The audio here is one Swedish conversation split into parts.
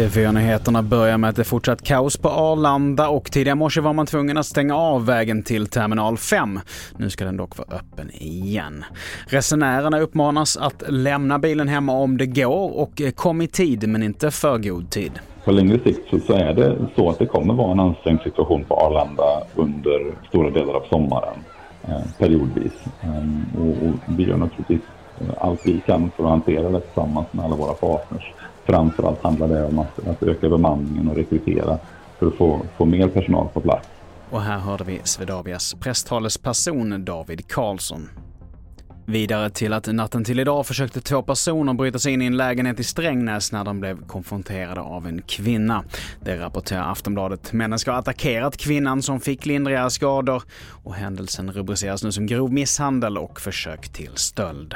TV4-nyheterna börjar med att det är fortsatt kaos på Arlanda och tidigare morse var man tvungen att stänga av vägen till terminal 5. Nu ska den dock vara öppen igen. Resenärerna uppmanas att lämna bilen hemma om det går och kom i tid men inte för god tid. På längre sikt så, är det så att det kommer vara en ansträngd situation på Arlanda under stora delar av sommaren Eh, periodvis. Ehm, och, och vi gör naturligtvis eh, allt vi kan för att hantera det tillsammans med alla våra partners. Framförallt handlar det om att, att öka bemanningen och rekrytera för att få, få mer personal på plats. Och här hörde vi Swedavias presstalesperson David Karlsson. Vidare till att natten till idag försökte två personer bryta sig in i en lägenhet i Strängnäs när de blev konfronterade av en kvinna. Det rapporterar Aftonbladet. Männen ska ha attackerat kvinnan som fick lindriga skador och händelsen rubriceras nu som grov misshandel och försök till stöld.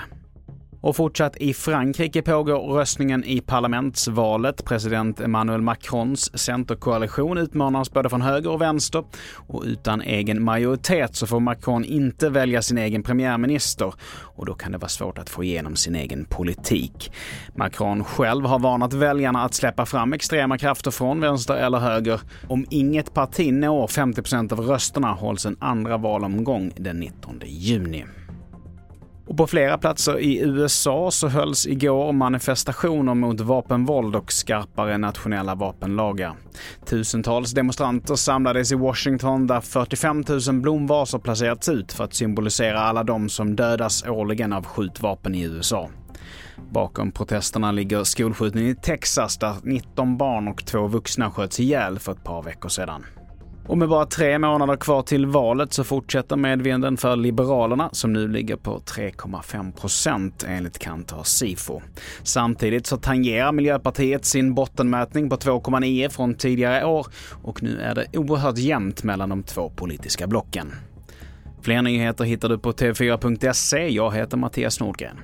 Och fortsatt i Frankrike pågår röstningen i parlamentsvalet. President Emmanuel Macrons centerkoalition utmanas både från höger och vänster och utan egen majoritet så får Macron inte välja sin egen premiärminister och då kan det vara svårt att få igenom sin egen politik. Macron själv har varnat väljarna att släppa fram extrema krafter från vänster eller höger. Om inget parti når 50% av rösterna hålls en andra valomgång den 19 juni. Och på flera platser i USA så hölls igår manifestationer mot vapenvåld och skarpare nationella vapenlagar. Tusentals demonstranter samlades i Washington där 45 000 blomvaser placerats ut för att symbolisera alla de som dödas årligen av skjutvapen i USA. Bakom protesterna ligger skolskjutningen i Texas där 19 barn och två vuxna sköts ihjäl för ett par veckor sedan. Och med bara tre månader kvar till valet så fortsätter medvinden för Liberalerna som nu ligger på 3,5 procent enligt Kantar Sifo. Samtidigt så tangerar Miljöpartiet sin bottenmätning på 2,9 från tidigare år och nu är det oerhört jämnt mellan de två politiska blocken. Fler nyheter hittar du på tv4.se. Jag heter Mattias Nordgren.